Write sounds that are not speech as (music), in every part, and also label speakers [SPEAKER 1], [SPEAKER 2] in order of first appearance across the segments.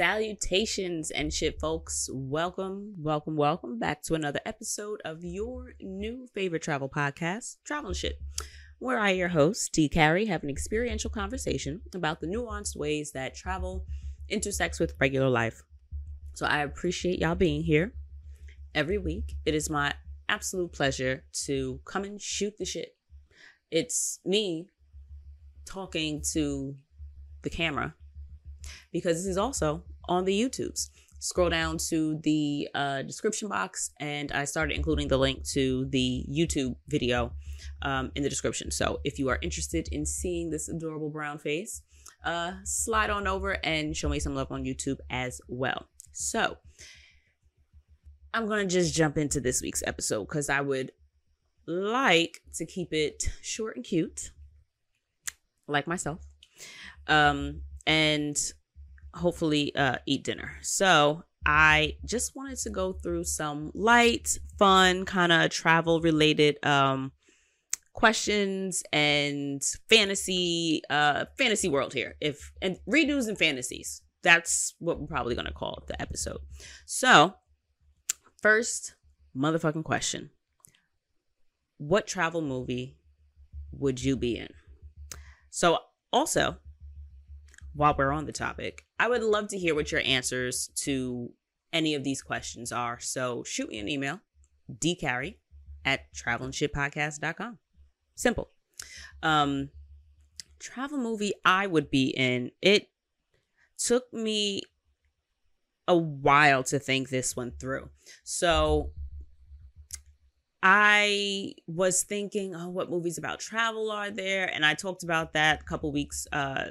[SPEAKER 1] Salutations and shit, folks. Welcome, welcome, welcome back to another episode of your new favorite travel podcast, Travel Shit, where I, your host, D. Carrie, have an experiential conversation about the nuanced ways that travel intersects with regular life. So I appreciate y'all being here every week. It is my absolute pleasure to come and shoot the shit. It's me talking to the camera because this is also on the YouTubes. Scroll down to the uh, description box, and I started including the link to the YouTube video um, in the description. So if you are interested in seeing this adorable brown face, uh, slide on over and show me some love on YouTube as well. So I'm going to just jump into this week's episode because I would like to keep it short and cute, like myself. Um, and hopefully uh, eat dinner. So I just wanted to go through some light, fun, kind of travel related um, questions and fantasy, uh, fantasy world here. If and redos and fantasies. That's what we're probably gonna call the episode. So, first motherfucking question: What travel movie would you be in? So, also, while we're on the topic, I would love to hear what your answers to any of these questions are. So shoot me an email, dcarrie at travelandshitpodcast.com. Simple. Um, travel movie I would be in. It took me a while to think this one through. So I was thinking, oh, what movies about travel are there? And I talked about that a couple weeks, uh,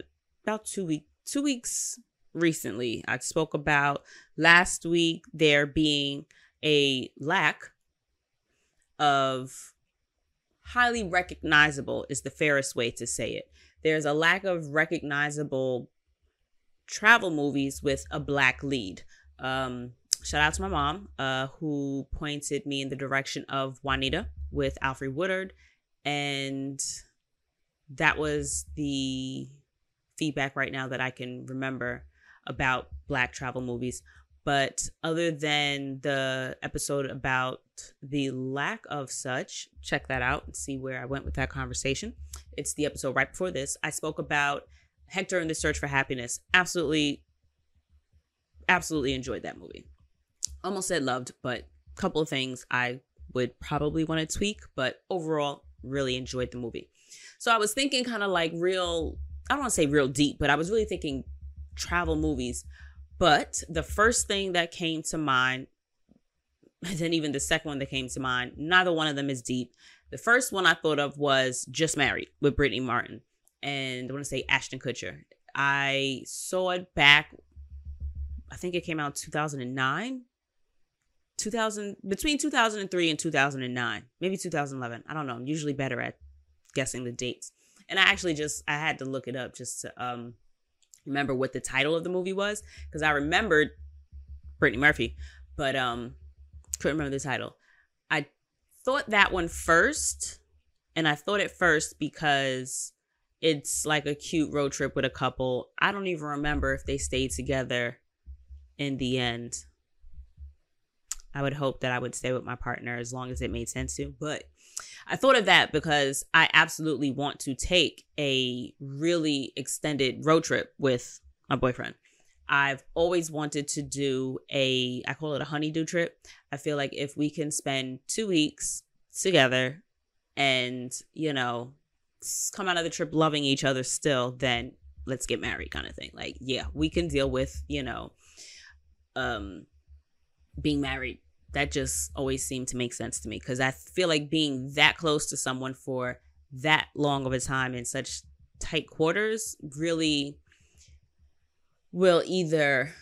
[SPEAKER 1] about two week, two weeks recently. I spoke about last week there being a lack of highly recognizable is the fairest way to say it. There's a lack of recognizable travel movies with a black lead. Um, shout out to my mom, uh, who pointed me in the direction of Juanita with Alfre Woodard, and that was the feedback right now that I can remember about black travel movies. But other than the episode about the lack of such, check that out and see where I went with that conversation. It's the episode right before this. I spoke about Hector and the Search for Happiness. Absolutely, absolutely enjoyed that movie. Almost said loved, but a couple of things I would probably want to tweak, but overall, really enjoyed the movie. So I was thinking kind of like real, I don't want to say real deep, but I was really thinking travel movies. But the first thing that came to mind, and (laughs) then even the second one that came to mind, neither one of them is deep. The first one I thought of was Just Married with Brittany Martin. And I want to say Ashton Kutcher. I saw it back, I think it came out 2009. 2000 between 2003 and 2009 maybe 2011 i don't know i'm usually better at guessing the dates and i actually just i had to look it up just to um remember what the title of the movie was because I remembered Brittany Murphy, but um couldn't remember the title. I thought that one first, and I thought it first because it's like a cute road trip with a couple. I don't even remember if they stayed together in the end. I would hope that I would stay with my partner as long as it made sense to, but I thought of that because I absolutely want to take a really extended road trip with my boyfriend. I've always wanted to do a, I call it a honeydew trip. I feel like if we can spend two weeks together and, you know, come out of the trip loving each other still, then let's get married kind of thing. Like, yeah, we can deal with, you know, um, being married that just always seemed to make sense to me because I feel like being that close to someone for that long of a time in such tight quarters really will either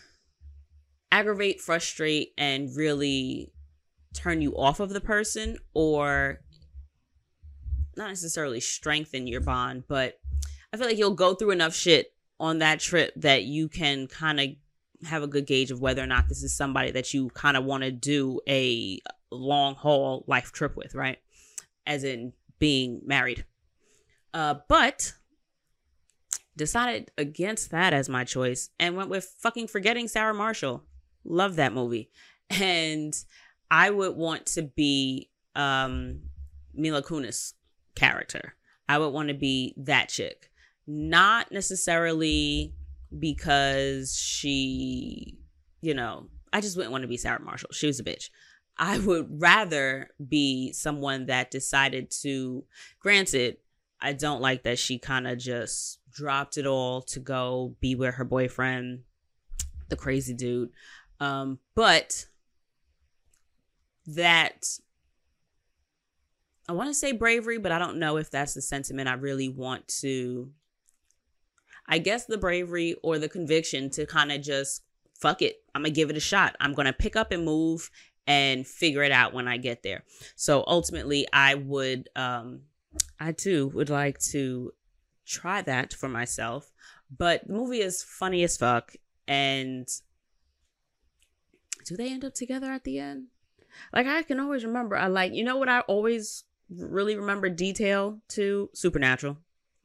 [SPEAKER 1] aggravate, frustrate, and really turn you off of the person or not necessarily strengthen your bond, but I feel like you'll go through enough shit on that trip that you can kind of have a good gauge of whether or not this is somebody that you kind of want to do a long haul life trip with, right? As in being married. Uh, but decided against that as my choice and went with fucking Forgetting Sarah Marshall. Love that movie. And I would want to be um Mila Kunis character. I would want to be that chick. Not necessarily because she, you know, I just wouldn't want to be Sarah Marshall. She was a bitch. I would rather be someone that decided to, granted, I don't like that she kind of just dropped it all to go be with her boyfriend, the crazy dude. Um, but that I want to say bravery, but I don't know if that's the sentiment I really want to. I guess the bravery or the conviction to kind of just fuck it. I'm going to give it a shot. I'm going to pick up and move and figure it out when I get there. So ultimately, I would, um, I too would like to try that for myself. But the movie is funny as fuck. And do they end up together at the end? Like I can always remember. I like you know what I always really remember detail to Supernatural.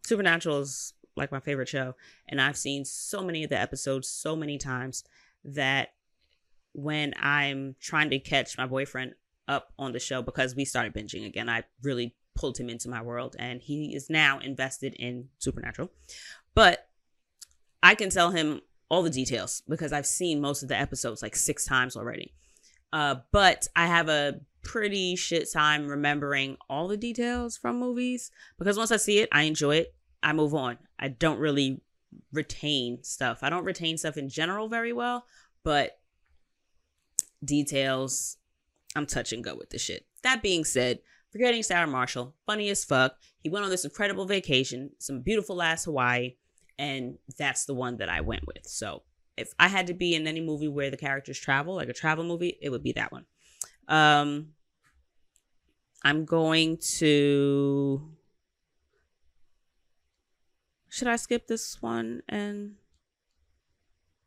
[SPEAKER 1] Supernatural is like my favorite show, and I've seen so many of the episodes so many times that when I'm trying to catch my boyfriend up on the show because we started binging again, I really pulled him into my world and he is now invested in Supernatural. But I can tell him all the details because I've seen most of the episodes like six times already. Uh, but I have a pretty shit time remembering all the details from movies because once I see it, I enjoy it. I move on. I don't really retain stuff. I don't retain stuff in general very well, but details, I'm touch and go with the shit. That being said, forgetting Sarah Marshall, funny as fuck. He went on this incredible vacation, some beautiful ass Hawaii, and that's the one that I went with. So if I had to be in any movie where the characters travel, like a travel movie, it would be that one. Um, I'm going to. Should I skip this one and?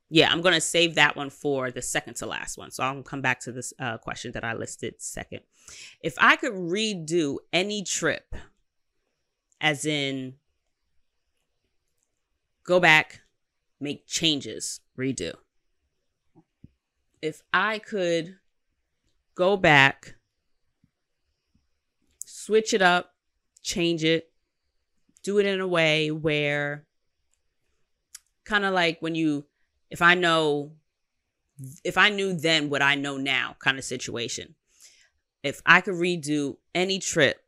[SPEAKER 1] Yeah, I'm going to save that one for the second to last one. So I'll come back to this uh, question that I listed second. If I could redo any trip, as in go back, make changes, redo. If I could go back, switch it up, change it, do it in a way where kind of like when you if I know if I knew then what I know now kind of situation. If I could redo any trip,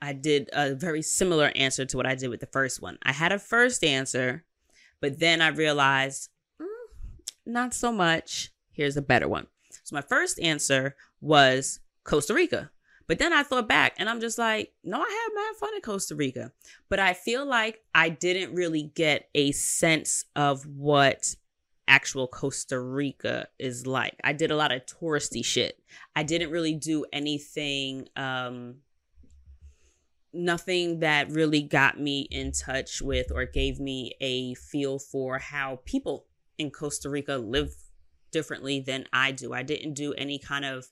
[SPEAKER 1] I did a very similar answer to what I did with the first one. I had a first answer, but then I realized mm, not so much. Here's a better one. So my first answer was Costa Rica. But then I thought back and I'm just like, no, I had mad fun in Costa Rica. But I feel like I didn't really get a sense of what actual Costa Rica is like. I did a lot of touristy shit. I didn't really do anything um nothing that really got me in touch with or gave me a feel for how people in Costa Rica live differently than I do. I didn't do any kind of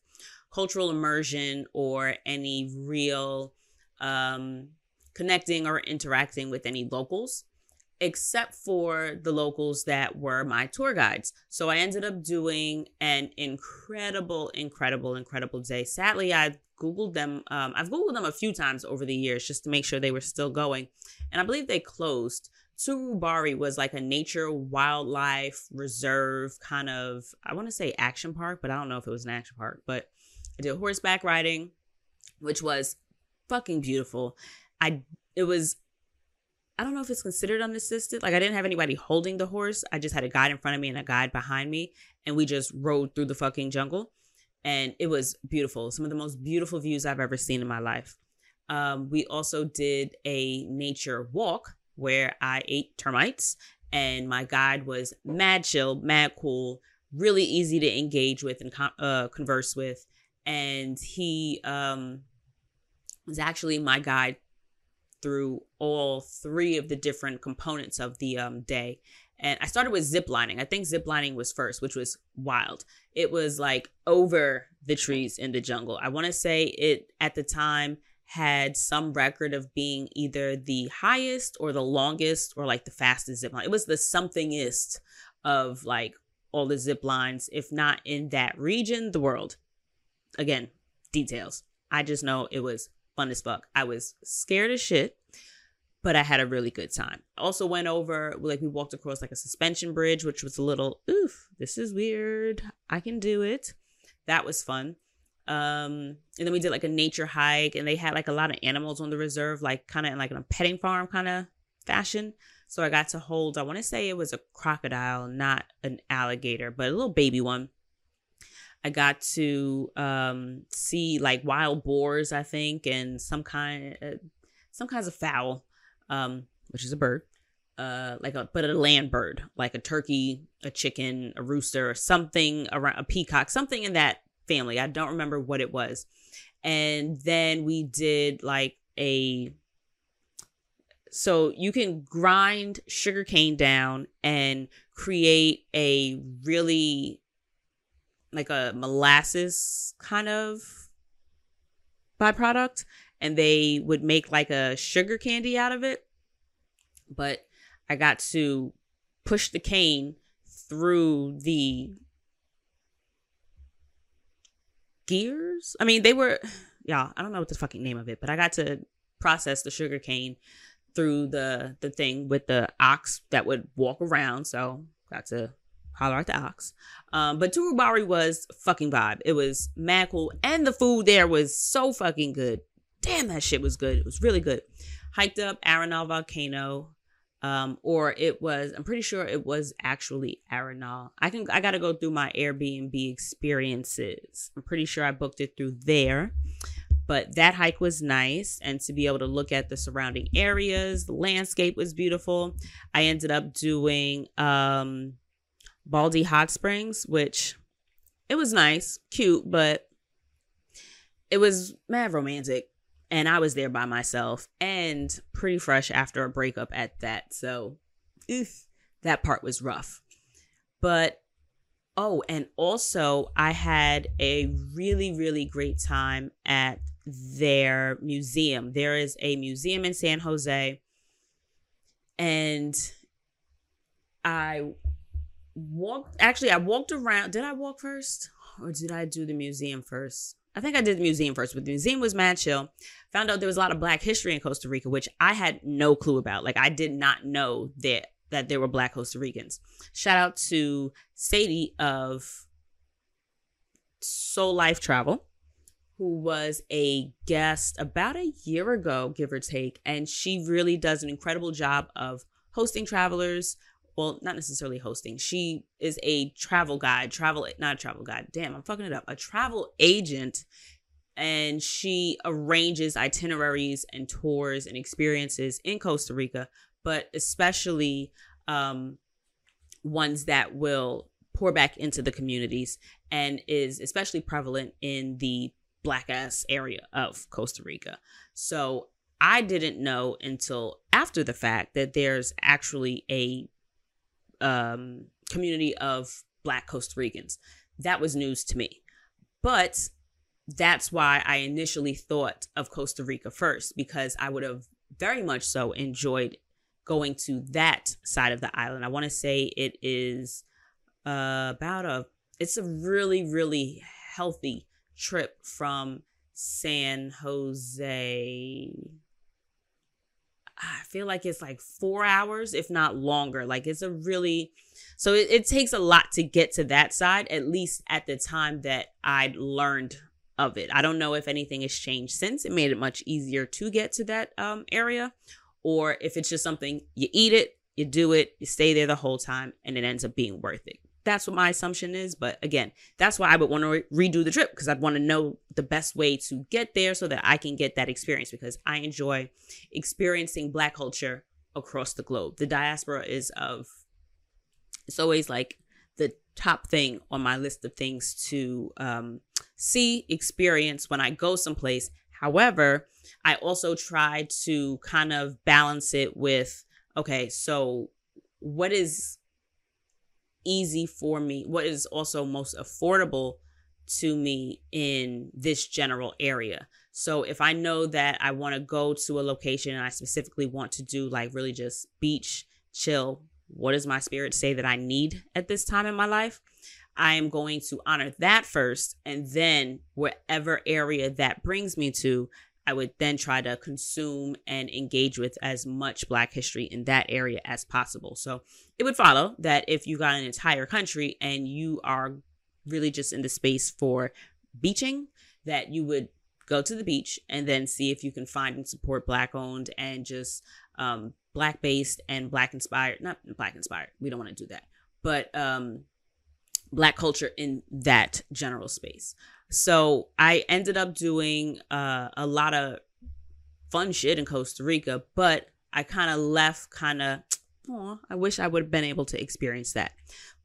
[SPEAKER 1] cultural immersion or any real um, connecting or interacting with any locals except for the locals that were my tour guides. So I ended up doing an incredible, incredible, incredible day. Sadly, I Googled them. Um, I've Googled them a few times over the years just to make sure they were still going. And I believe they closed. Turubari was like a nature wildlife reserve kind of, I want to say action park, but I don't know if it was an action park. But I did horseback riding, which was fucking beautiful. I it was I don't know if it's considered unassisted. Like I didn't have anybody holding the horse. I just had a guide in front of me and a guide behind me and we just rode through the fucking jungle and it was beautiful. Some of the most beautiful views I've ever seen in my life. Um, we also did a nature walk where I ate termites and my guide was mad chill, mad cool, really easy to engage with and uh, converse with and he um, was actually my guide through all three of the different components of the um, day. And I started with zip lining. I think zip lining was first, which was wild. It was like over the trees in the jungle. I want to say it at the time had some record of being either the highest or the longest or like the fastest zip line. It was the somethingest of like all the zip lines, if not in that region, the world. Again, details. I just know it was fun as fuck. I was scared as shit, but I had a really good time. Also went over like we walked across like a suspension bridge, which was a little oof, this is weird. I can do it. That was fun. Um, and then we did like a nature hike, and they had like a lot of animals on the reserve, like kind of in like in a petting farm kind of fashion. So I got to hold, I want to say it was a crocodile, not an alligator, but a little baby one. I got to um, see like wild boars, I think, and some kind, uh, some kinds of fowl, um, which is a bird, uh, like a but a land bird, like a turkey, a chicken, a rooster, or something around a peacock, something in that family. I don't remember what it was. And then we did like a so you can grind sugarcane down and create a really like a molasses kind of byproduct and they would make like a sugar candy out of it but i got to push the cane through the gears. I mean, they were, yeah, I don't know what the fucking name of it, but I got to process the sugar cane through the the thing with the ox that would walk around. So got to holler at the ox. Um, but Turubari was fucking vibe. It was mad cool, and the food there was so fucking good. Damn, that shit was good. It was really good. Hiked up Arenal volcano um, or it was i'm pretty sure it was actually arenal i can i gotta go through my airbnb experiences i'm pretty sure i booked it through there but that hike was nice and to be able to look at the surrounding areas the landscape was beautiful i ended up doing um Baldi hot springs which it was nice cute but it was mad romantic and I was there by myself and pretty fresh after a breakup at that. So, oof, that part was rough. But oh, and also I had a really really great time at their museum. There is a museum in San Jose and I walked actually I walked around. Did I walk first or did I do the museum first? I think I did the museum first, but the museum was mad chill. Found out there was a lot of black history in Costa Rica, which I had no clue about. Like I did not know that that there were black Costa Ricans. Shout out to Sadie of Soul Life Travel, who was a guest about a year ago, give or take, and she really does an incredible job of hosting travelers, well, not necessarily hosting. She is a travel guide, travel, not a travel guide. Damn, I'm fucking it up. A travel agent. And she arranges itineraries and tours and experiences in Costa Rica, but especially um, ones that will pour back into the communities and is especially prevalent in the black ass area of Costa Rica. So I didn't know until after the fact that there's actually a um, community of Black Costa Ricans. That was news to me. But that's why I initially thought of Costa Rica first, because I would have very much so enjoyed going to that side of the island. I want to say it is uh, about a, it's a really, really healthy trip from San Jose I feel like it's like four hours, if not longer. Like it's a really, so it, it takes a lot to get to that side, at least at the time that I learned of it. I don't know if anything has changed since. It made it much easier to get to that um, area, or if it's just something you eat it, you do it, you stay there the whole time, and it ends up being worth it. That's what my assumption is. But again, that's why I would want to re- redo the trip because I'd want to know the best way to get there so that I can get that experience because I enjoy experiencing Black culture across the globe. The diaspora is of, it's always like the top thing on my list of things to um, see, experience when I go someplace. However, I also try to kind of balance it with okay, so what is easy for me, what is also most affordable to me in this general area. So if I know that I want to go to a location and I specifically want to do like really just beach, chill, what does my spirit say that I need at this time in my life? I am going to honor that first. And then whatever area that brings me to, I would then try to consume and engage with as much Black history in that area as possible. So it would follow that if you got an entire country and you are really just in the space for beaching, that you would go to the beach and then see if you can find and support Black owned and just um, Black based and Black inspired, not Black inspired, we don't want to do that, but um, Black culture in that general space. So I ended up doing uh, a lot of fun shit in Costa Rica, but I kind of left kind of, oh, I wish I would have been able to experience that.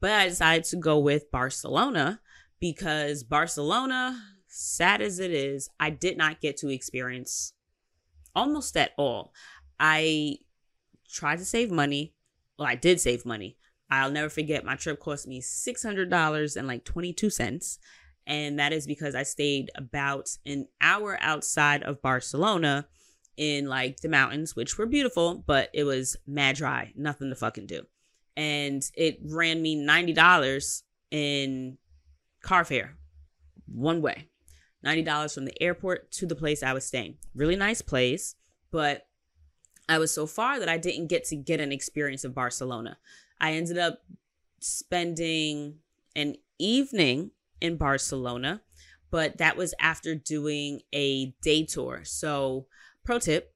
[SPEAKER 1] But I decided to go with Barcelona because Barcelona, sad as it is, I did not get to experience almost at all. I tried to save money. Well, I did save money. I'll never forget my trip cost me $600 and like 22 cents and that is because I stayed about an hour outside of Barcelona in like the mountains, which were beautiful, but it was mad dry, nothing to fucking do. And it ran me $90 in car fare one way. $90 from the airport to the place I was staying. Really nice place, but I was so far that I didn't get to get an experience of Barcelona. I ended up spending an evening in Barcelona, but that was after doing a day tour. So, pro tip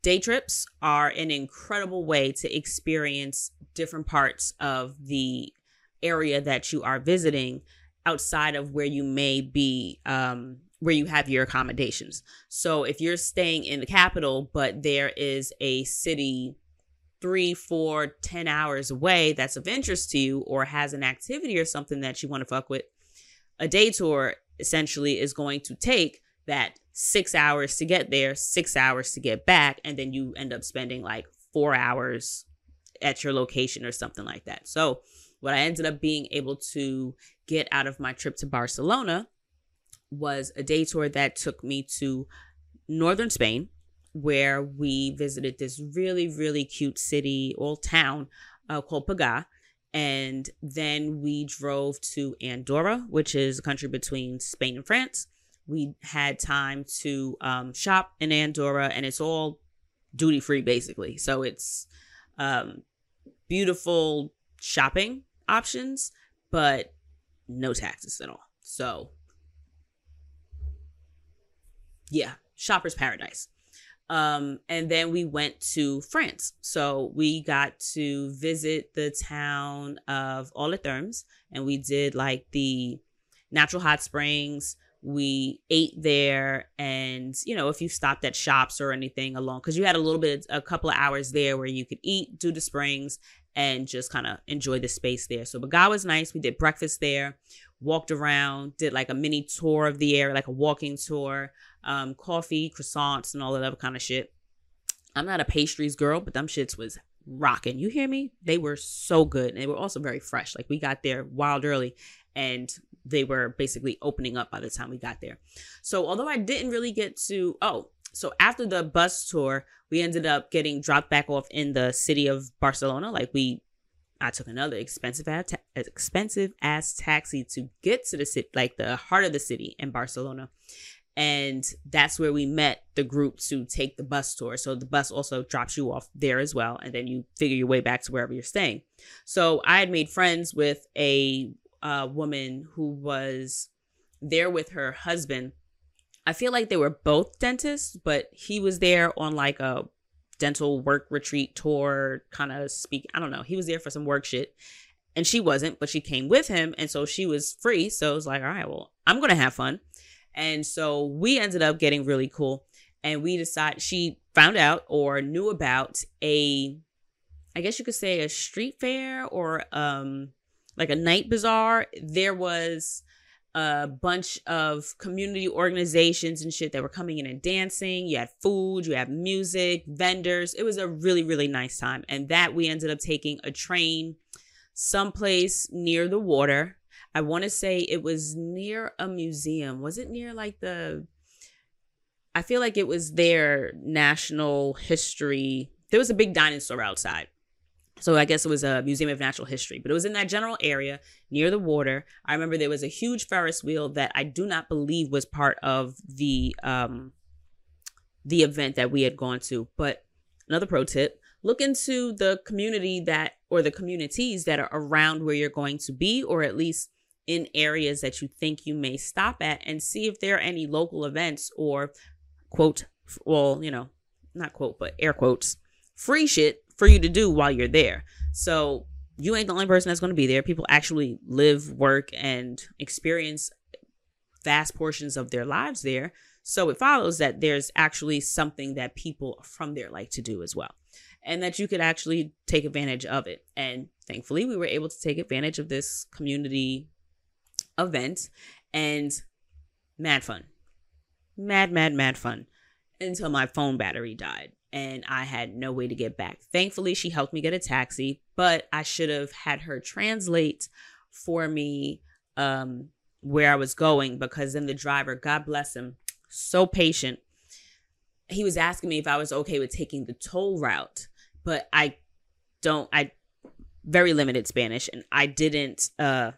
[SPEAKER 1] day trips are an incredible way to experience different parts of the area that you are visiting outside of where you may be um, where you have your accommodations so if you're staying in the capital but there is a city three four ten hours away that's of interest to you or has an activity or something that you want to fuck with a day tour essentially is going to take that six hours to get there, six hours to get back, and then you end up spending like four hours at your location or something like that. So, what I ended up being able to get out of my trip to Barcelona was a day tour that took me to northern Spain, where we visited this really, really cute city or town uh, called Baga and then we drove to Andorra, which is a country between Spain and France. We had time to um, shop in Andorra, and it's all duty free basically. So it's um, beautiful shopping options, but no taxes at all. So yeah, shopper's paradise. Um, and then we went to France. So we got to visit the town of Les Thermes and we did like the natural hot springs. We ate there, and you know, if you stopped at shops or anything along, because you had a little bit, a couple of hours there where you could eat, do the springs, and just kind of enjoy the space there. So Baga was nice. We did breakfast there, walked around, did like a mini tour of the area, like a walking tour um, coffee, croissants, and all that other kind of shit. I'm not a pastries girl, but them shits was rocking. You hear me? They were so good. And they were also very fresh. Like we got there wild early and they were basically opening up by the time we got there. So although I didn't really get to oh, so after the bus tour, we ended up getting dropped back off in the city of Barcelona. Like we I took another expensive ass expensive ass taxi to get to the city, like the heart of the city in Barcelona and that's where we met the group to take the bus tour. So the bus also drops you off there as well and then you figure your way back to wherever you're staying. So i had made friends with a uh, woman who was there with her husband. I feel like they were both dentists but he was there on like a dental work retreat tour kind of speak i don't know. He was there for some work shit and she wasn't but she came with him and so she was free. So it was like all right well i'm gonna have fun and so we ended up getting really cool. And we decided, she found out or knew about a, I guess you could say a street fair or um like a night bazaar. There was a bunch of community organizations and shit that were coming in and dancing. You had food, you had music, vendors. It was a really, really nice time. And that we ended up taking a train someplace near the water I want to say it was near a museum. Was it near like the I feel like it was their national history. There was a big dinosaur outside. So I guess it was a museum of natural history, but it was in that general area near the water. I remember there was a huge Ferris wheel that I do not believe was part of the um the event that we had gone to. But another pro tip, look into the community that or the communities that are around where you're going to be or at least in areas that you think you may stop at and see if there are any local events or quote well, you know, not quote but air quotes, free shit for you to do while you're there. So you ain't the only person that's going to be there. People actually live, work, and experience vast portions of their lives there. So it follows that there's actually something that people from there like to do as well. And that you could actually take advantage of it. And thankfully, we were able to take advantage of this community event and mad fun. Mad, mad, mad fun until my phone battery died and I had no way to get back. Thankfully, she helped me get a taxi, but I should have had her translate for me um, where I was going because then the driver, God bless him, so patient. He was asking me if I was okay with taking the toll route, but I don't, I very limited Spanish and I didn't uh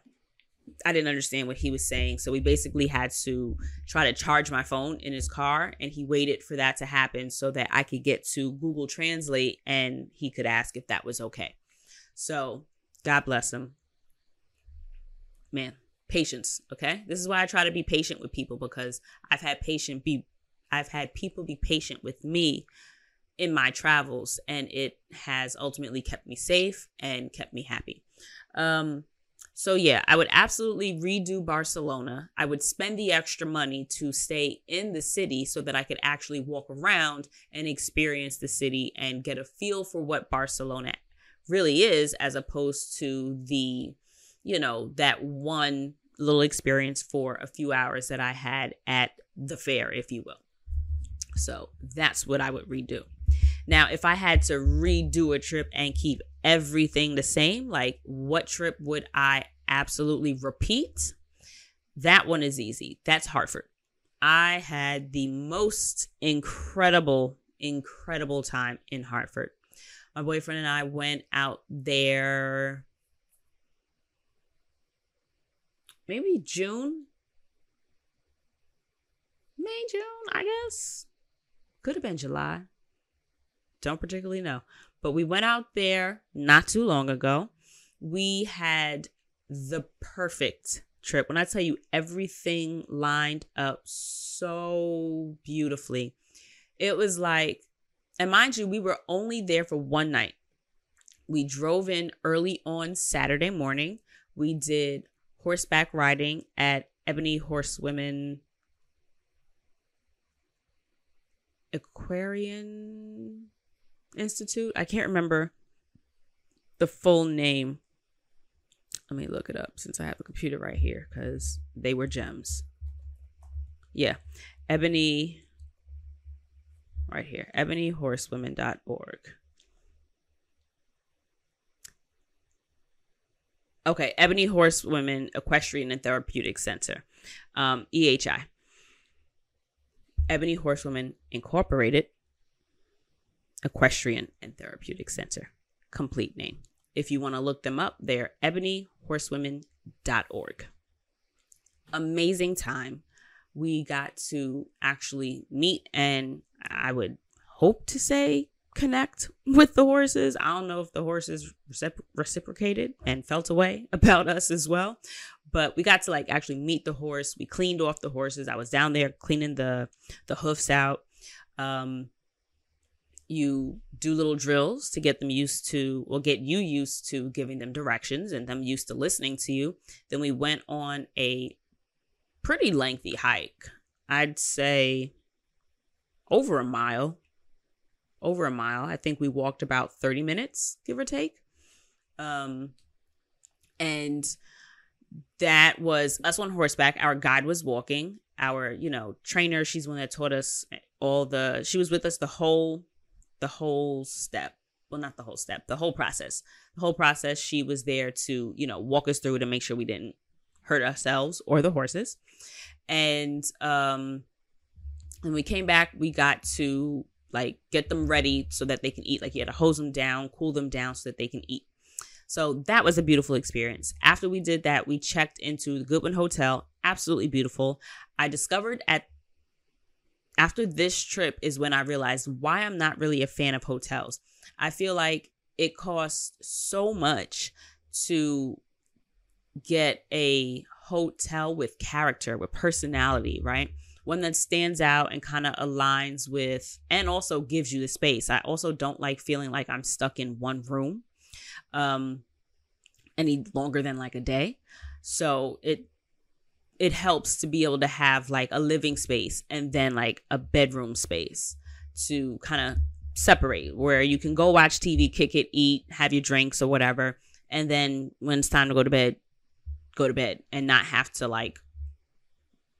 [SPEAKER 1] I didn't understand what he was saying. So we basically had to try to charge my phone in his car and he waited for that to happen so that I could get to Google Translate and he could ask if that was okay. So God bless him. Man, patience, okay? This is why I try to be patient with people because I've had patient be I've had people be patient with me in my travels and it has ultimately kept me safe and kept me happy. Um so yeah, I would absolutely redo Barcelona. I would spend the extra money to stay in the city so that I could actually walk around and experience the city and get a feel for what Barcelona really is as opposed to the you know, that one little experience for a few hours that I had at the fair, if you will. So that's what I would redo. Now, if I had to redo a trip and keep everything the same, like what trip would I absolutely repeat? That one is easy. That's Hartford. I had the most incredible, incredible time in Hartford. My boyfriend and I went out there maybe June. May, June, I guess. Could have been July. Don't particularly know. But we went out there not too long ago. We had the perfect trip. When I tell you everything lined up so beautifully, it was like, and mind you, we were only there for one night. We drove in early on Saturday morning. We did horseback riding at Ebony Horsewomen Aquarian Institute. I can't remember the full name. Let me look it up since I have a computer right here because they were gems. Yeah. Ebony, right here, ebonyhorsewomen.org. Okay, Ebony Horsewomen Equestrian and Therapeutic Center, um, EHI. Ebony Horsewomen Incorporated Equestrian and Therapeutic Center. Complete name. If you want to look them up, they're ebonyhorsewomen.org. Amazing time. We got to actually meet and I would hope to say connect with the horses. I don't know if the horses reciprocated and felt a way about us as well, but we got to like actually meet the horse. We cleaned off the horses. I was down there cleaning the the hoofs out. Um, you do little drills to get them used to or get you used to giving them directions and them used to listening to you then we went on a pretty lengthy hike. I'd say over a mile over a mile. I think we walked about 30 minutes give or take. Um and that was us on horseback. Our guide was walking. Our you know trainer she's one that taught us all the she was with us the whole the whole step well not the whole step the whole process the whole process she was there to you know walk us through to make sure we didn't hurt ourselves or the horses. And um when we came back, we got to like get them ready so that they can eat. Like you had to hose them down, cool them down so that they can eat. So that was a beautiful experience. After we did that, we checked into the Goodwin Hotel. Absolutely beautiful. I discovered at after this trip is when I realized why I'm not really a fan of hotels. I feel like it costs so much to get a hotel with character, with personality, right? One that stands out and kind of aligns with and also gives you the space. I also don't like feeling like I'm stuck in one room um any longer than like a day. So it it helps to be able to have like a living space and then like a bedroom space to kind of separate where you can go watch TV, kick it, eat, have your drinks or whatever. And then when it's time to go to bed, go to bed and not have to like,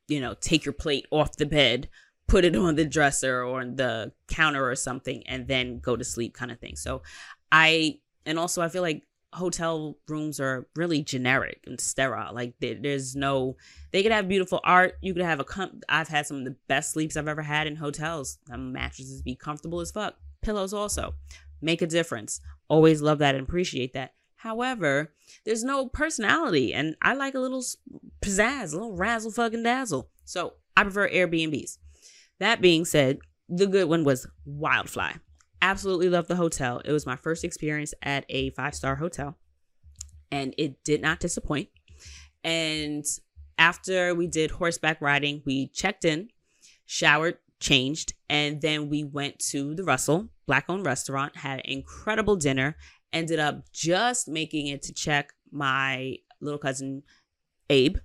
[SPEAKER 1] you know, take your plate off the bed, put it on the dresser or on the counter or something, and then go to sleep kind of thing. So I, and also I feel like hotel rooms are really generic and sterile. Like there's no, they could have beautiful art. You could have a. Com- I've had some of the best sleeps I've ever had in hotels. The mattresses be comfortable as fuck. Pillows also make a difference. Always love that and appreciate that. However, there's no personality, and I like a little pizzazz, a little razzle fucking dazzle. So I prefer Airbnbs. That being said, the Goodwin was Wildfly absolutely loved the hotel. It was my first experience at a five star hotel, and it did not disappoint. And after we did horseback riding, we checked in, showered, changed, and then we went to the Russell Black owned restaurant, had an incredible dinner, ended up just making it to check my little cousin Abe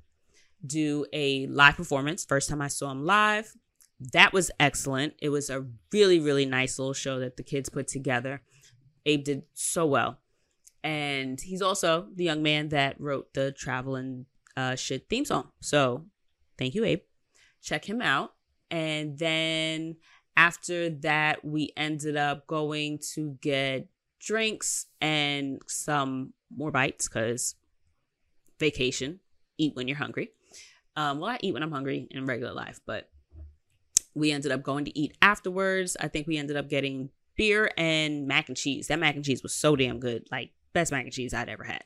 [SPEAKER 1] do a live performance. First time I saw him live that was excellent. It was a really, really nice little show that the kids put together. Abe did so well. And he's also the young man that wrote the travel and uh, shit theme song. So thank you, Abe. Check him out. And then after that, we ended up going to get drinks and some more bites because vacation, eat when you're hungry. Um, well, I eat when I'm hungry in regular life, but we ended up going to eat afterwards. I think we ended up getting beer and mac and cheese. That mac and cheese was so damn good. Like best mac and cheese I'd ever had.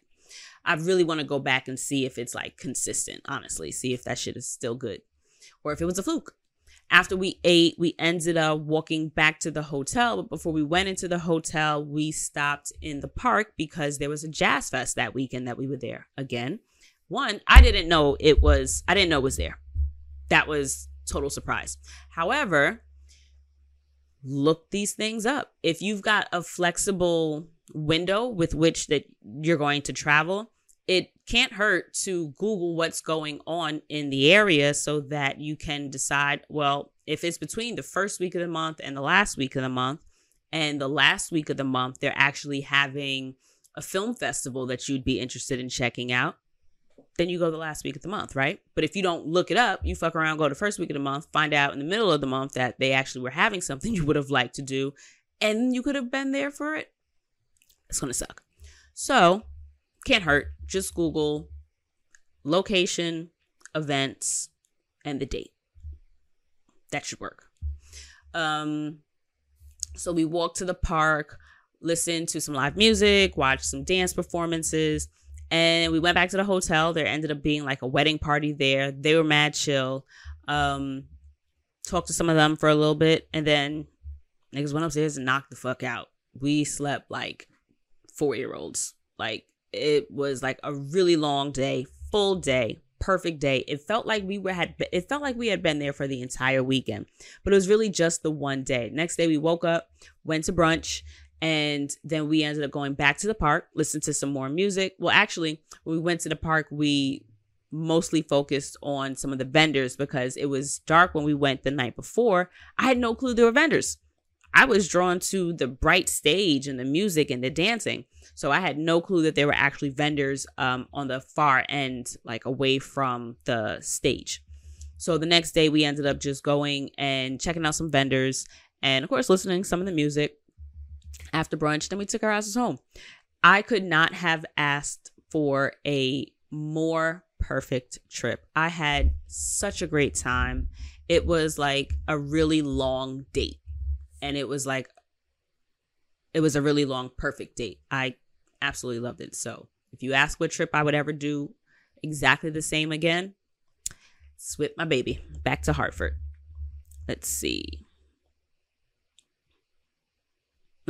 [SPEAKER 1] I really want to go back and see if it's like consistent, honestly, see if that shit is still good or if it was a fluke. After we ate, we ended up walking back to the hotel. But before we went into the hotel, we stopped in the park because there was a jazz fest that weekend that we were there again. One, I didn't know it was, I didn't know it was there. That was total surprise. However, look these things up. If you've got a flexible window with which that you're going to travel, it can't hurt to Google what's going on in the area so that you can decide, well, if it's between the first week of the month and the last week of the month, and the last week of the month, they're actually having a film festival that you'd be interested in checking out then you go the last week of the month, right? But if you don't look it up, you fuck around, go the first week of the month, find out in the middle of the month that they actually were having something you would have liked to do, and you could have been there for it. It's gonna suck. So, can't hurt. Just Google location, events, and the date. That should work. Um, so we walked to the park, listened to some live music, watched some dance performances and we went back to the hotel. There ended up being like a wedding party there. They were mad chill. Um, talked to some of them for a little bit, and then niggas went upstairs and knocked the fuck out. We slept like four year olds. Like it was like a really long day, full day, perfect day. It felt like we were had it felt like we had been there for the entire weekend, but it was really just the one day. Next day we woke up, went to brunch, and then we ended up going back to the park, listened to some more music. Well, actually, when we went to the park, we mostly focused on some of the vendors because it was dark when we went the night before. I had no clue there were vendors. I was drawn to the bright stage and the music and the dancing. So I had no clue that there were actually vendors um, on the far end, like away from the stage. So the next day, we ended up just going and checking out some vendors and, of course, listening to some of the music after brunch. Then we took our asses home. I could not have asked for a more perfect trip. I had such a great time. It was like a really long date. And it was like it was a really long perfect date. I absolutely loved it. So, if you ask what trip I would ever do exactly the same again, it's with my baby back to Hartford. Let's see.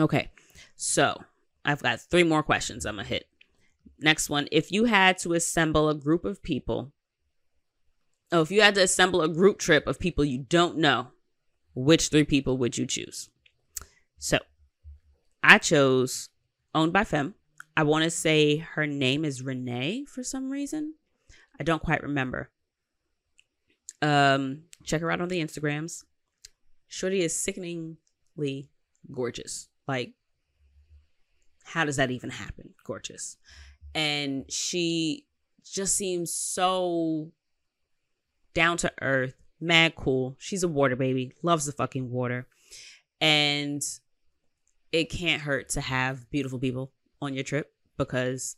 [SPEAKER 1] Okay. So, I've got three more questions I'm going to hit. Next one. If you had to assemble a group of people, oh, if you had to assemble a group trip of people you don't know, which three people would you choose? So I chose Owned by Femme. I want to say her name is Renee for some reason. I don't quite remember. Um, check her out on the Instagrams. Shorty is sickeningly gorgeous. Like, how does that even happen? Gorgeous and she just seems so down to earth, mad cool. She's a water baby, loves the fucking water. And it can't hurt to have beautiful people on your trip because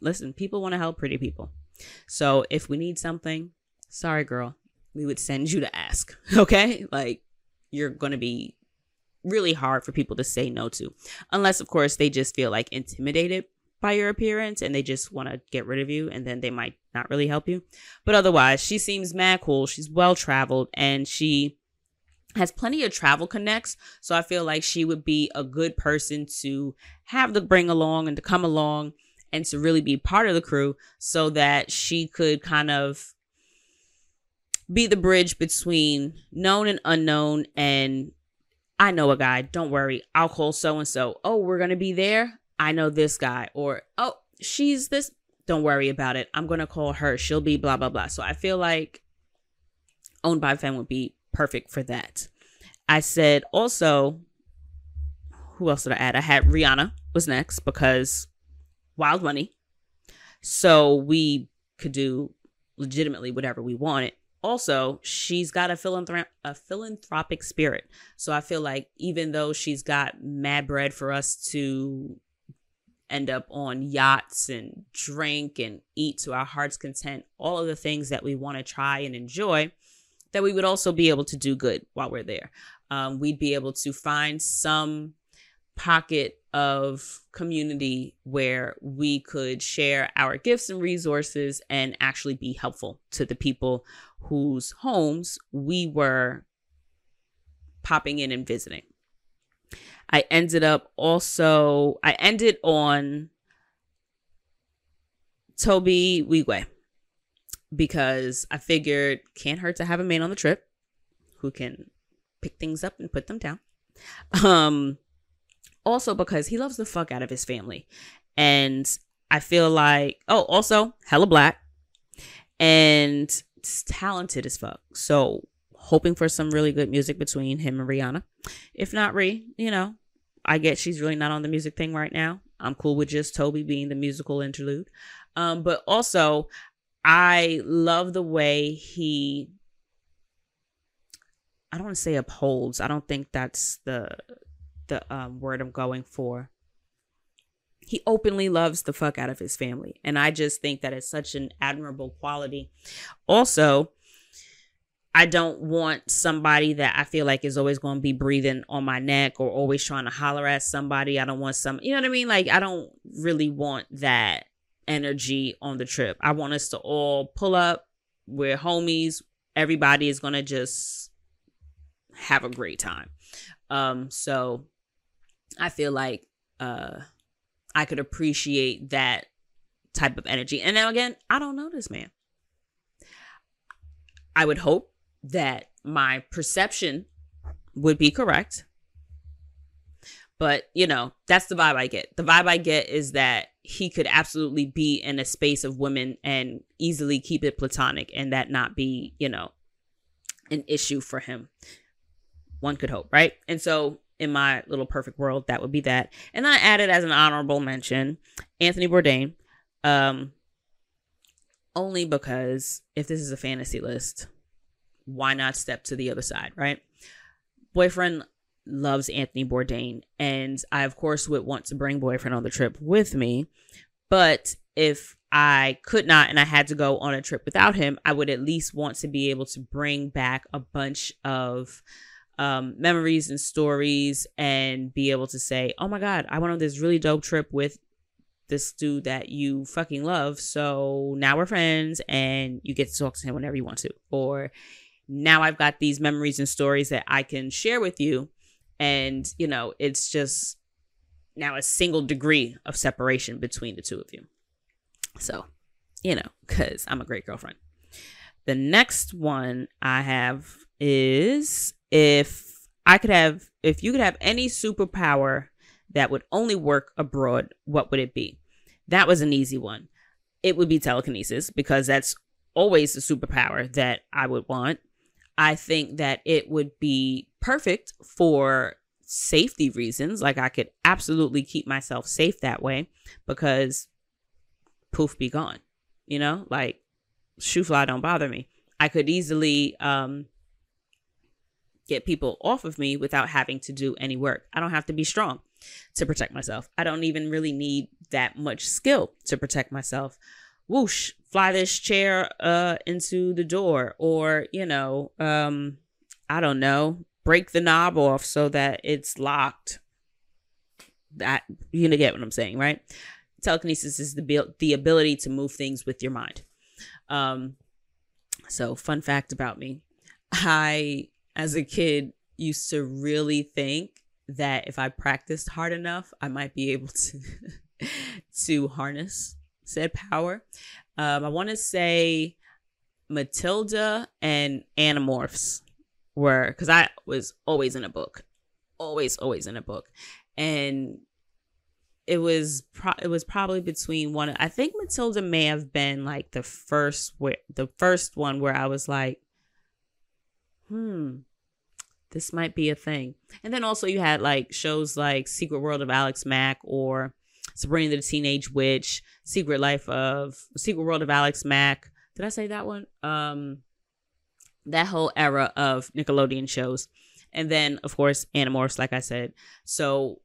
[SPEAKER 1] listen, people want to help pretty people. So if we need something, sorry girl, we would send you to ask. (laughs) Okay? Like you're going to be really hard for people to say no to. Unless, of course, they just feel like intimidated by your appearance and they just want to get rid of you and then they might not really help you. But otherwise, she seems mad cool. She's well traveled and she has plenty of travel connects. So I feel like she would be a good person to have to bring along and to come along and to really be part of the crew so that she could kind of be the bridge between known and unknown and I know a guy. Don't worry. I'll call so and so. Oh, we're going to be there. I know this guy. Or, oh, she's this. Don't worry about it. I'm going to call her. She'll be blah, blah, blah. So I feel like Owned by Femme would be perfect for that. I said also, who else did I add? I had Rihanna was next because wild money. So we could do legitimately whatever we wanted also she's got a, philanthrop- a philanthropic spirit. So i feel like even though she's got mad bread for us to end up on yachts and drink and eat to our heart's content all of the things that we want to try and enjoy that we would also be able to do good while we're there. Um, we'd be able to find some pocket of community where we could share our gifts and resources and actually be helpful to the people whose homes we were popping in and visiting. I ended up also, I ended on Tobe Nwigwe because I figured can't hurt to have a man on the trip who can pick things up and put them down. Um, also because he loves the fuck out of his family. And I feel like, oh, also, hella black and talented as fuck. So, hoping for some really good music between him and Rihanna. If not Ree, you know, I get she's really not on the music thing right now. I'm cool with just Tobe being the musical interlude. Um, but also, I love the way he I don't want to say upholds. I don't think that's the the um, word I'm going for. He openly loves the fuck out of his family. And I just think that it's such an admirable quality. Also, I don't want somebody that I feel like is always going to be breathing on my neck or always trying to holler at somebody. I don't want some, you know what I mean? Like, I don't really want that energy on the trip. I want us to all pull up. We're homies. Everybody is going to just have a great time. Um, so I feel like uh I could appreciate that type of energy. And now again, I don't know this man. I would hope that my perception would be correct. But, you know, that's the vibe I get. The vibe I get is that he could absolutely be in a space of women and easily keep it platonic and that not be, you know, an issue for him. One could hope, right? And so in my little perfect world, that would be that. And then I added as an honorable mention Anthony Bourdain. Um, only because if this is a fantasy list, why not step to the other side, right? Boyfriend loves Anthony Bourdain, and I, of course, would want to bring boyfriend on the trip with me. But if I could not and I had to go on a trip without him, I would at least want to be able to bring back a bunch of um, memories and stories and be able to say, oh my God, I went on this really dope trip with this dude that you fucking love. So now we're friends and you get to talk to him whenever you want to. Or now I've got these memories and stories that I can share with you. And, you know, it's just now a single degree of separation between the two of you. So, you know, because I'm a great girlfriend. The next one I have is if I could have, if you could have any superpower that would only work abroad, what would it be? That was an easy one. It would be telekinesis because that's always the superpower that I would want. I think that it would be perfect for safety reasons. Like I could absolutely keep myself safe that way because poof be gone. You know, like shoo fly don't bother me. I could easily um get people off of me without having to do any work. I don't have to be strong to protect myself. I don't even really need that much skill to protect myself. Whoosh, fly this chair uh into the door or, you know, um I don't know, break the knob off so that it's locked. That you know get what I'm saying, right? Telekinesis is the the ability to move things with your mind. Um so fun fact about me. I as a kid used to really think that if I practiced hard enough, I might be able to (laughs) to harness said power. Um, I want to say Matilda and Animorphs were because I was always in a book, always, always in a book, and it was pro- it was probably between one. I think Matilda may have been like the first where the first one where I was like, hmm, this might be a thing. And then also you had like shows like Secret World of Alex Mack or Sabrina the Teenage Witch, Secret Life of Secret World of Alex Mack. Did I say that one? Um that whole era of Nickelodeon shows. And then of course Animorphs, like I said. So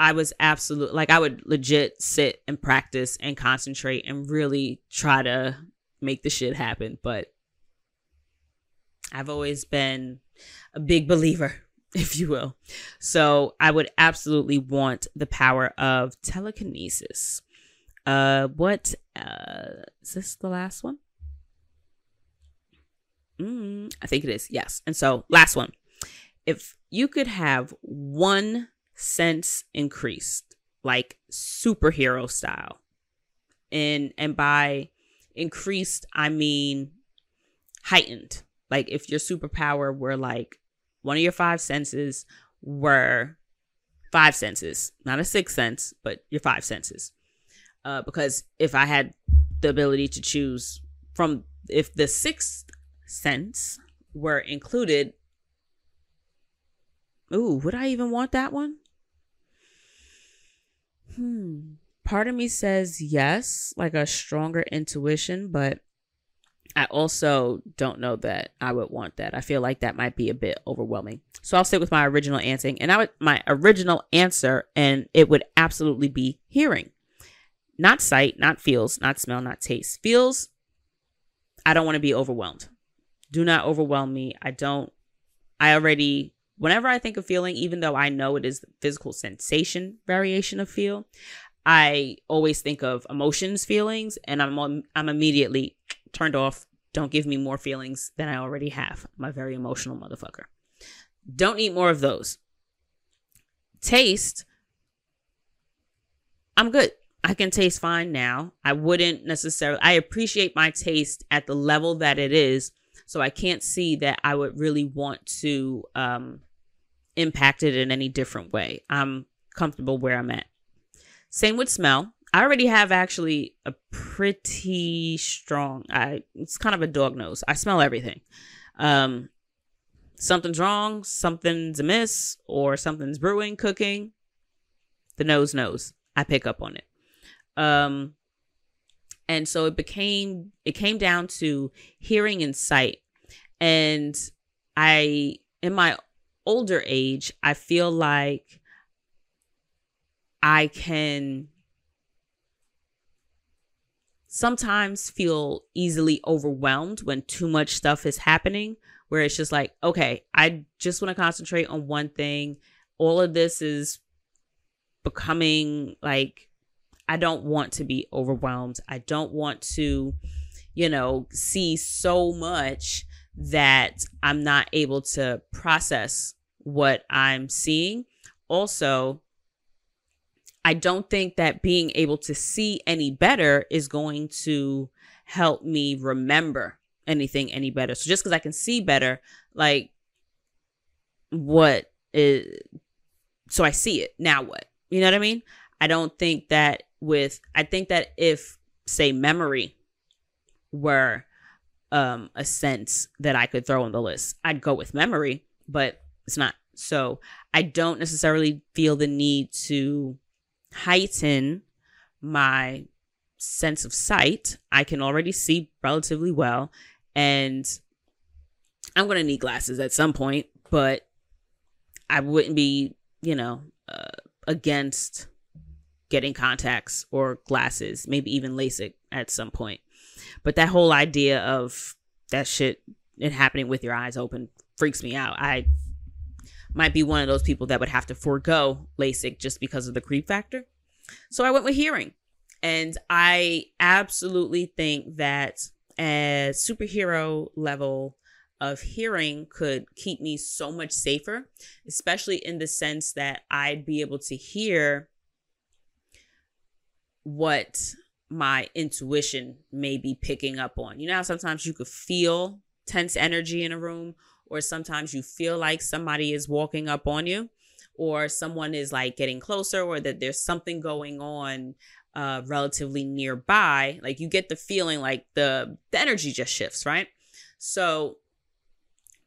[SPEAKER 1] I was absolute like I would legit sit and practice and concentrate and really try to make the shit happen. But I've always been a big believer, (laughs) if you will. So I would absolutely want the power of telekinesis. Uh, what uh, is this the last one? Mm, I think it is. Yes. And so last one. If you could have one sense increased, like superhero style, and and by increased I mean heightened. Like if your superpower were like one of your five senses were five senses, not a sixth sense, but your five senses. Uh, because if I had the ability to choose from, if the sixth sense were included, ooh, would I even want that one? Hmm. Part of me says yes, like a stronger intuition, but I also don't know that I would want that. I feel like that might be a bit overwhelming. So I'll stick with my original answer. And I would my original answer, and it would absolutely be hearing. Not sight, not feels, not smell, not taste. Feels, I don't want to be overwhelmed. Do not overwhelm me. I don't, I already, whenever I think of feeling, even though I know it is the physical sensation variation of feel, I always think of emotions, feelings, and I'm I'm immediately turned off. Don't give me more feelings than I already have. I'm a very emotional motherfucker. Don't eat more of those. Taste, I'm good. I can taste fine now. I wouldn't necessarily, I appreciate my taste at the level that it is. So I can't see that I would really want to um, impact it in any different way. I'm comfortable where I'm at. Same with smell. I already have actually a pretty strong. I it's kind of a dog nose. I smell everything. Um, something's wrong, something's amiss, or something's brewing, cooking. The nose knows. I pick up on it. Um, and so it became it came down to hearing and sight, and I in my older age, I feel like I can sometimes feel easily overwhelmed when too much stuff is happening, where it's just like, okay, I just want to concentrate on one thing. All of this is becoming like, I don't want to be overwhelmed. I don't want to, you know, see so much that I'm not able to process what I'm seeing. Also, I don't think that being able to see any better is going to help me remember anything any better. So just because I can see better, like what is so I see it. Now what? You know what I mean? I don't think that with I think that if say memory were um a sense that I could throw on the list, I'd go with memory, but it's not. So I don't necessarily feel the need to heighten my sense of sight. I can already see relatively well. And I'm going to need glasses at some point, but I wouldn't be, you know, uh, against getting contacts or glasses, maybe even LASIK at some point. But that whole idea of that shit and happening with your eyes open freaks me out. I might be one of those people that would have to forego LASIK just because of the creep factor. So I went with hearing. And I absolutely think that a superhero level of hearing could keep me so much safer, especially in the sense that I'd be able to hear what my intuition may be picking up on. You know, sometimes you could feel tense energy in a room or sometimes you feel like somebody is walking up on you or someone is like getting closer or that there's something going on uh relatively nearby like you get the feeling like the the energy just shifts right? So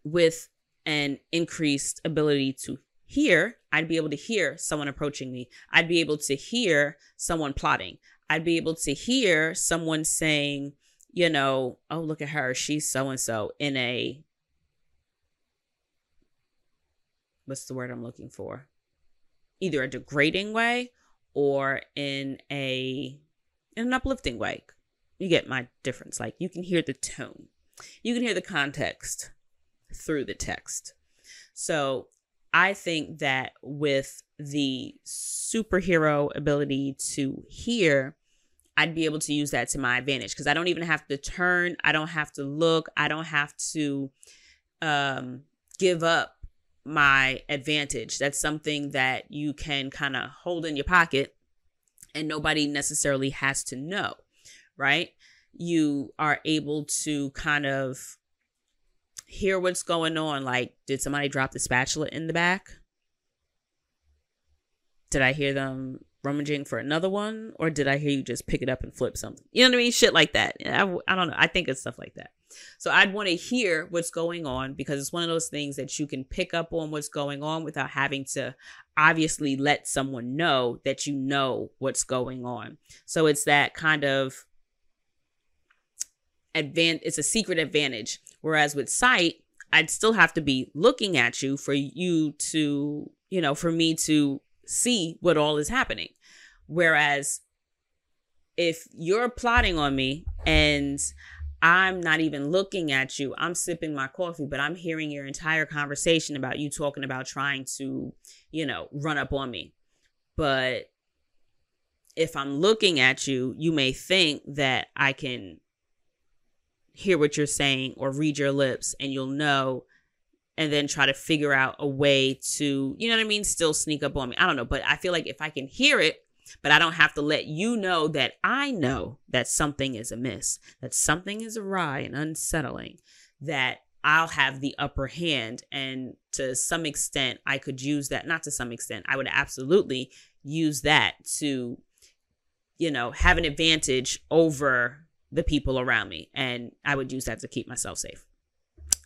[SPEAKER 1] with an increased ability to hear i'd be able to hear someone approaching me. I'd be able to hear someone plotting. I'd be able to hear someone saying you know oh look at her. She's so and so in a what's the word I'm looking for? Either a degrading way or in a in an uplifting way. You get my difference. Like you can hear the tone. You can hear the context through the text. So I think that with the superhero ability to hear, I'd be able to use that to my advantage because I don't even have to turn, I don't have to look, I don't have to um give up my advantage. That's something that you can kind of hold in your pocket and nobody necessarily has to know, right? You are able to kind of hear what's going on. Like, did somebody drop the spatula in the back? Did I hear them rummaging for another one? Or did I hear you just pick it up and flip something? You know what I mean? Shit like that. I, I don't know. I think it's stuff like that. So I'd want to hear what's going on because it's one of those things that you can pick up on what's going on without having to obviously let someone know that you know what's going on. So it's that kind of advan it's a secret advantage. Whereas with sight, I'd still have to be looking at you for you to, you know, for me to see what all is happening. Whereas if you're plotting on me and I'm not even looking at you. I'm sipping my coffee, but I'm hearing your entire conversation about you talking about trying to, you know, run up on me. But if I'm looking at you, you may think that I can hear what you're saying or read your lips and you'll know and then try to figure out a way to, you know what I mean, still sneak up on me. I don't know, but I feel like if I can hear it, but I don't have to let you know that I know that something is amiss, that something is awry and unsettling, that I'll have the upper hand. And to some extent, I could use that, not to some extent, I would absolutely use that to, you know, have an advantage over the people around me. And I would use that to keep myself safe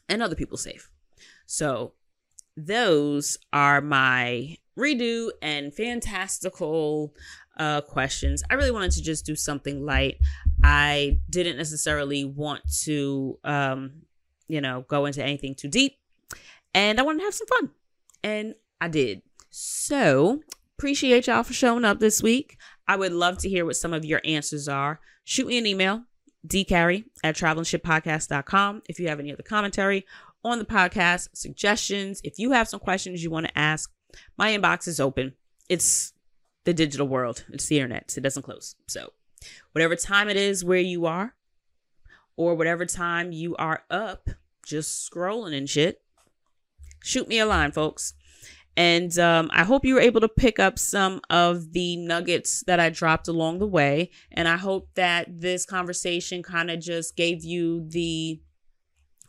[SPEAKER 1] and other people safe. So those are my redo and fantastical uh, questions. I really wanted to just do something light. I didn't necessarily want to, um, you know, go into anything too deep, and I wanted to have some fun, and I did. So appreciate y'all for showing up this week. I would love to hear what some of your answers are. Shoot me an email, dcarrie at travelnshitpodcast.com if you have any other commentary on the podcast, suggestions. If you have some questions you want to ask, my inbox is open. It's the digital world, it's the internet, it doesn't close. So, whatever time it is where you are, or whatever time you are up, just scrolling and shit, shoot me a line, folks. And um, I hope you were able to pick up some of the nuggets that I dropped along the way. And I hope that this conversation kind of just gave you the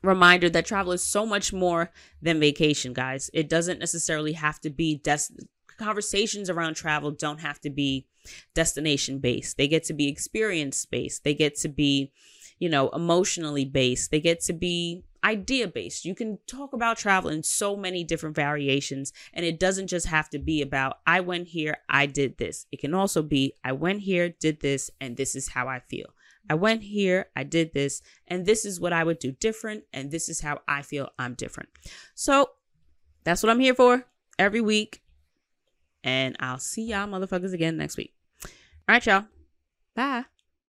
[SPEAKER 1] reminder that travel is so much more than vacation, guys. It doesn't necessarily have to be des- conversations around travel don't have to be destination based. They get to be experience based. They get to be, you know, emotionally based. They get to be idea based. You can talk about travel in so many different variations, and it doesn't just have to be about, I went here, I did this. It can also be, I went here, did this, and this is how I feel. I went here, I did this, and this is what I would do different, and this is how I feel I'm different. So that's what I'm here for every week. And I'll see y'all motherfuckers again next week. All right, y'all. Bye.